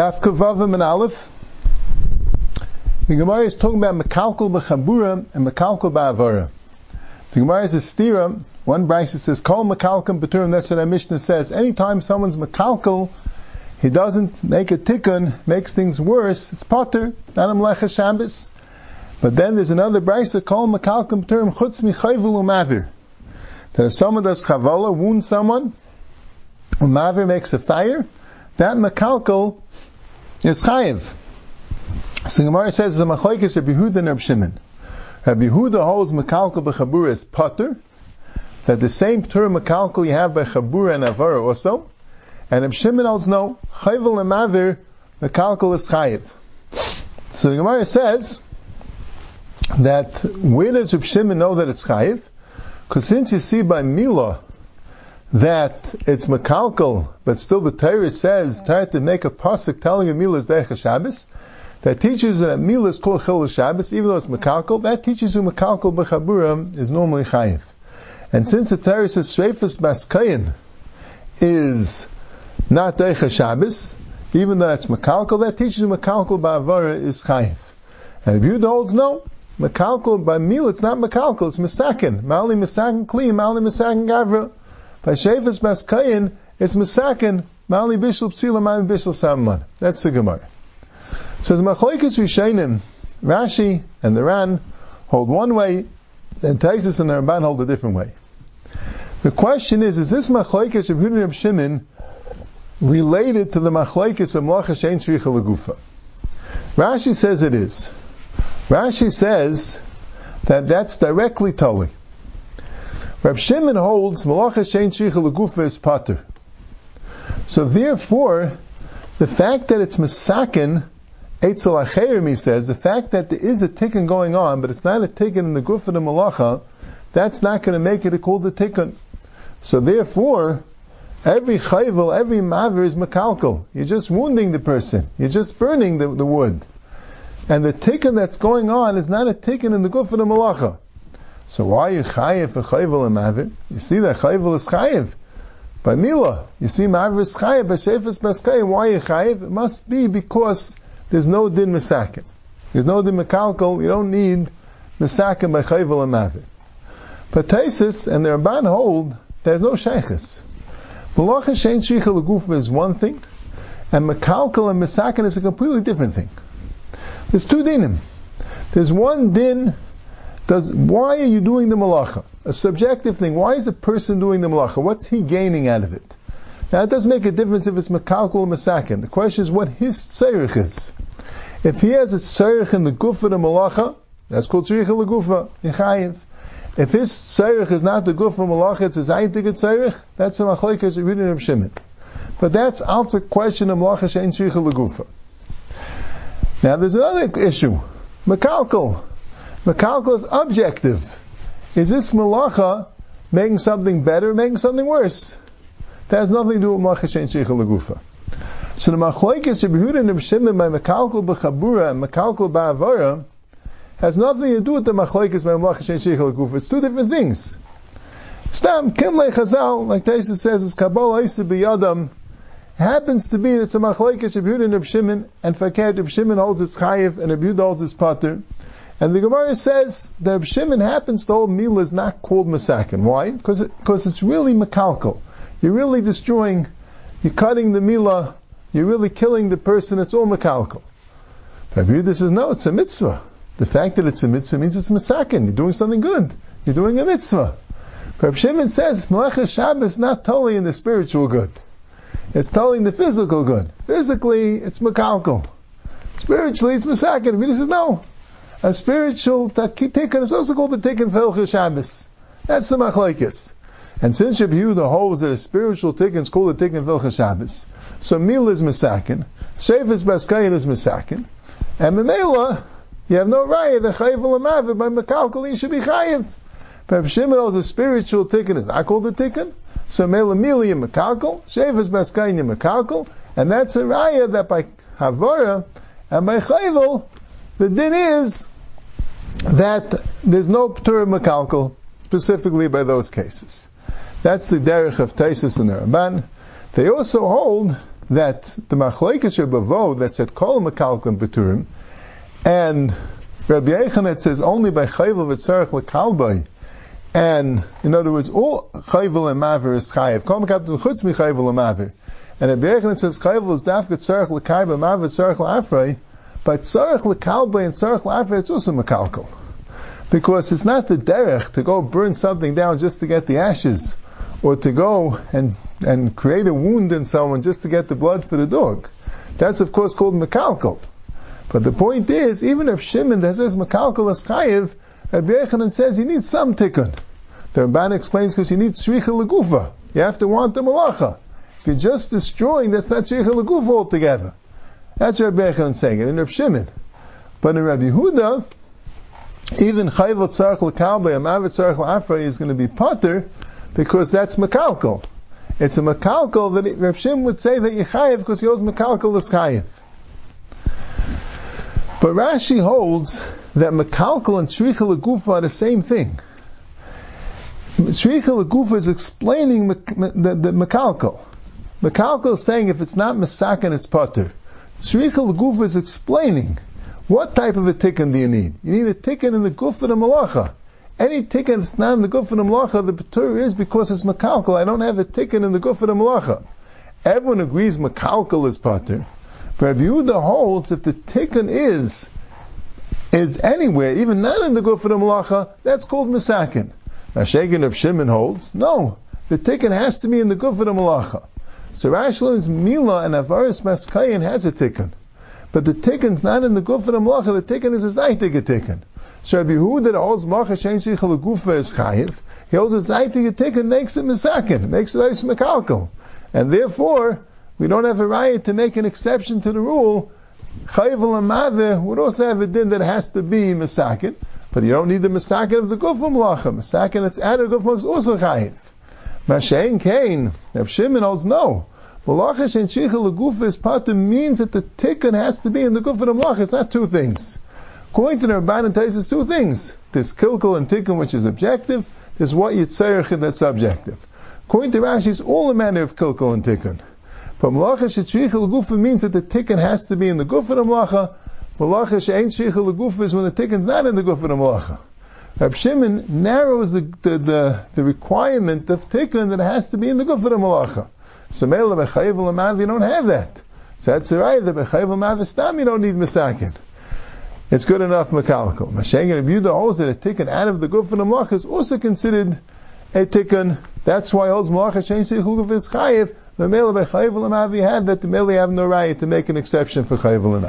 Daf and Aleph. The Gemara is talking about Mekalkal b'chabura and Mekalkal ba'avara. The Gemara is a stira. One Bryce says, Call Mekalkal b'turim. That's what our Mishnah says. Anytime someone's Mekalkal, he doesn't make a tikkun, makes things worse, it's potter, not a melecha Shabbos. But then there's another that call Mekalkal b'turim chutz michayvul u'mavir. That if someone does chavala, wounds someone, Mavir makes a fire, that Mekalkal is chayiv. So Gemara says the machlekes Rabbi Yehuda and Rabbi Shimon. Rabbi Yehuda holds Mekalkal b'chabura as potter, that the same term Mekalkal you have by chabura and avara also, and Rabbi Shimon holds no, chayvel and mavir, Mekalkal is chayiv. So the Gemara says that where does Rabbi Shimon know that it's chayiv? Because since you see by Milah that it's Mekalkal, but still the Torah says, Torah to make a pasuk telling a Milah is Deich Shabbos, that teaches that a Milah is called Chil Shabbos, even though it's Mekalkal, that teaches you Mekalkal B'chabura is normally Chayiv. And since the Torah says Shreifas Baskayin is not Deich Shabbos, even though it's Mekalkal, that teaches you Mekalkal Ba'avara is Chayiv. And if you holds no, Mekalkal by Milah, it's not Mekalkal, it's Mesakin. Mali Mesakin Kli, Mali Mesakin Gavra. By Shefes Baskayin, it's Mesakin, Mali Bishul Psila, Mali Bishul Samman. That's the Gemara. So the Machlekes Rishainim, Rashi and the Ran hold one way, and Taisus and the Ramban hold a different way. The question is, is this Machlekes of Yehuda and Shimon related to the Machlekes of Mlacha Shein Shricha Lagufa? Rashi says it is. Rashi says that that's directly Toli. Rab Shimon holds Malacha Shein Legufa is Pater. So therefore, the fact that it's Masakin, Eitzel Acherim, he says, the fact that there is a tikkun going on, but it's not a tikkun in the Guf of the Malacha, that's not going to make it a called a tikkun. So therefore, every chayvel, every maver is makalkal. You're just wounding the person. You're just burning the, the wood. And the tikkun that's going on is not a tikkun in the Guf of the Malacha. So why are you chayiv for chayvel and mavir? You see that chayvel is chayiv. By Mila, you see mavir is chayiv, by shefes baskayim, why are you chayiv? It must be because there's no din misakim. There's no din mekalkal, you don't need misakim by chayvel and mavir. But Taisis and the Ramban hold there's no shaykhis. Malacha shein shricha legufa is one thing, and mekalkal and misakin is a completely different thing. There's two dinim. There's one din does, why are you doing the malacha? A subjective thing. Why is the person doing the malacha? What's he gaining out of it? Now, it doesn't make a difference if it's makalkal or masakin. The question is what his tzarech is. If he has a tzarech in the gufa of the malacha, that's called tzarech legufa, yichayiv. If his tzarech is not the gufa malacha, it's his aitik tzarech, that's a machlekes reading of Shimon. But that's also a question of malacha shein tzarech legufa. Now, there's another issue. Makalkal. Is objective. Is this malacha making something better, making something worse? That has nothing to do with malacha shein sheicha legufa. So the machlekes Yehuda and Shimon by mekalkal b'chabura and mekalkal ba'avara has nothing to do with the machlekes by malacha shein sheicha legufa. It's two different things. Stam kim chazal, like Taisa says, is kabbalah isa biyadam. Happens to be that it's a machlekes Yehuda and Shimon, and fakir Shimon holds its chayiv and Yehuda holds its pater. And the Gemara says that Reb Shimon happens to hold meal is not called Masakin. Why? Because it, cause it's really Makalkal. You're really destroying, you're cutting the Mila, you're really killing the person, it's all Makalkal. Rabbi This says, no, it's a mitzvah. The fact that it's a mitzvah means it's Masakin. You're doing something good. You're doing a mitzvah. Reb Shimon says, Malacha Shabbos not totally in the spiritual good. It's telling the physical good. Physically, it's Makalkal. Spiritually, it's Masakin. Rabbi says, no, a spiritual tikkun is also called the tikkun for. That's the machlekes. And since Rabbi Yehuda holds that a spiritual tikkun is called the tikkun for so mil is misakin, shefes baskayin is misakin, and memela, you have no raya, the chayiv l'mavid, by mekalkal, you should be chayiv. But Shimon holds a spiritual tikkun is not called a tikkun, so mela mili mekalkal, shefes baskayin mekalkal, and that's a raya that by havara, and by chayiv, the din is that there's no Ptur Makalkal, specifically by those cases. That's the derech of Taisus and the Ramban. They also hold that the machlekes Bavo that said kol mekalkan beturim, and Rabbi Yechanan says only by chayvel v'tzarech lekalbay, and in other words, all chayvel and maver is chayev. Kol mekalkan chutz mi chayvel and maver. And Rabbi Yechanan says chayvel is dafka tzarech lekayba, maver tzarech leafrei. By tzarech lekalbay and tzarech leafrei, it's also mekalkal. Because it's not the derech to go burn something down just to get the ashes, or to go and, and create a wound in someone just to get the blood for the dog. That's of course called mekalkal. But the point is, even if Shimon that says mekalkal as chayiv, Rabbi Yechanan says he needs some tikkun. The Ramban explains because you need shricha legufa. You have to want the malacha. If you're just destroying, that's not shricha legufa altogether. That's Rabbi Yechanan saying it in Rabbi Shimon. But in Rabbi Yehuda, even chayvot tzarech lekalbe, amavet tzarech leafra is going to be potter because that's makalkal. It's a makalkal that Reb Shim would say that Yechayev because he owes makalkal is chayev. But Rashi holds that makalkal and shricha legufa are the same thing. Shricha legufa is explaining the, the. Makalkal is saying if it's not masakan, it's potter. Shricha legufa is explaining what type of a tikkun do you need? You need a tikkun in the guf of the malacha. Any tikkun that's not in the guf of the malacha, the patur is because it's makalkal. I don't have a tikkun in the guf of the malacha. Everyone agrees makalkal is patur. But Rabbi Yehuda holds if the tikkun is is anywhere, even not in the guf of the malacha, that's called misakin. Now Shagan of Shimon holds, no, the tikkun has to be in the guf of the malacha. So Rashi learns Mila and Avaris Maskayin has a tikkun. But the tikkun's not in the guf of the tikkun is a zaytik tikkun. So Rabbi Yehuda holds macha shein shichel gufa is chayiv. He holds a zaytik tikkun makes it misakin, makes it ice mekalkal. And therefore, we don't have a right to make an exception to the rule. Chayiv al would also have a din that has to be misakin, but you don't need the misakin of the guf of malacha. Misakin that's added guf is also chayiv. Mashain Kain, Rav Shimon holds no. Malacha and Shicha is patim means that the tikkun has to be in the gufa of Malacha. It's not two things. According to the Ramban and two things. There's kilkul and tikkun, which is objective. There's what yitzayach that's subjective. According to Rashi, it's all a matter of kilkul and tikkun. But Malacha Shicha Lagufa means that the tikkun has to be in the gufa of Malacha. Malacha She'ain Shicha Lagufa is when the tikkun's not in the gufa of Malacha. Rab Shimon narrows the, the, the, the, requirement of tikkun that has to be in the gufa of Malacha. So Mela Bechayiv Lamav, you don't have that. So that's right, the Bechayiv Lamav Stam, you don't need Masakin. It's good enough Makalikal. Mashang and Yehuda holds that a tikkun out of the guf and the is also considered a tikkun. That's why holds malach change to chuguf is chayiv. The mele by chayiv l'mav had that the mele have no right to make an exception for chayiv